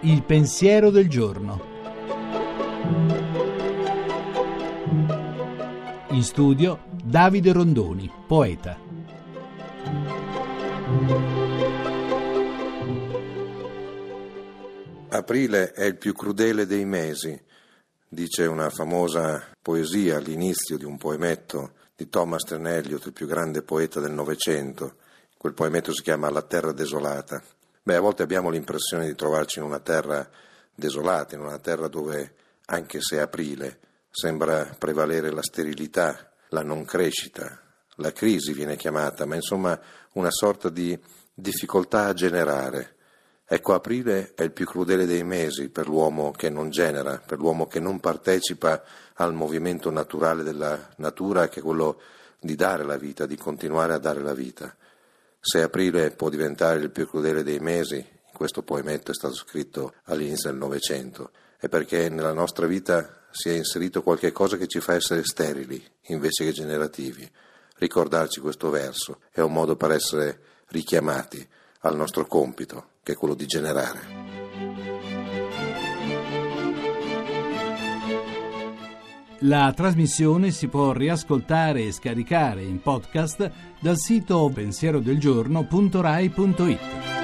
Il pensiero del giorno. In studio Davide Rondoni, poeta. Aprile è il più crudele dei mesi, dice una famosa poesia all'inizio di un poemetto di Thomas Trent Eliot, il più grande poeta del Novecento. Quel poemetto si chiama La terra desolata. Beh, a volte abbiamo l'impressione di trovarci in una terra desolata, in una terra dove, anche se è aprile, sembra prevalere la sterilità, la non crescita, la crisi viene chiamata, ma insomma una sorta di difficoltà a generare Ecco, aprile è il più crudele dei mesi per l'uomo che non genera, per l'uomo che non partecipa al movimento naturale della natura, che è quello di dare la vita, di continuare a dare la vita. Se aprile può diventare il più crudele dei mesi, questo poemetto è stato scritto all'inizio del Novecento, è perché nella nostra vita si è inserito qualche cosa che ci fa essere sterili invece che generativi. Ricordarci questo verso è un modo per essere richiamati al nostro compito, che è quello di generare. La trasmissione si può riascoltare e scaricare in podcast dal sito pensierodelgiorno.rai.it.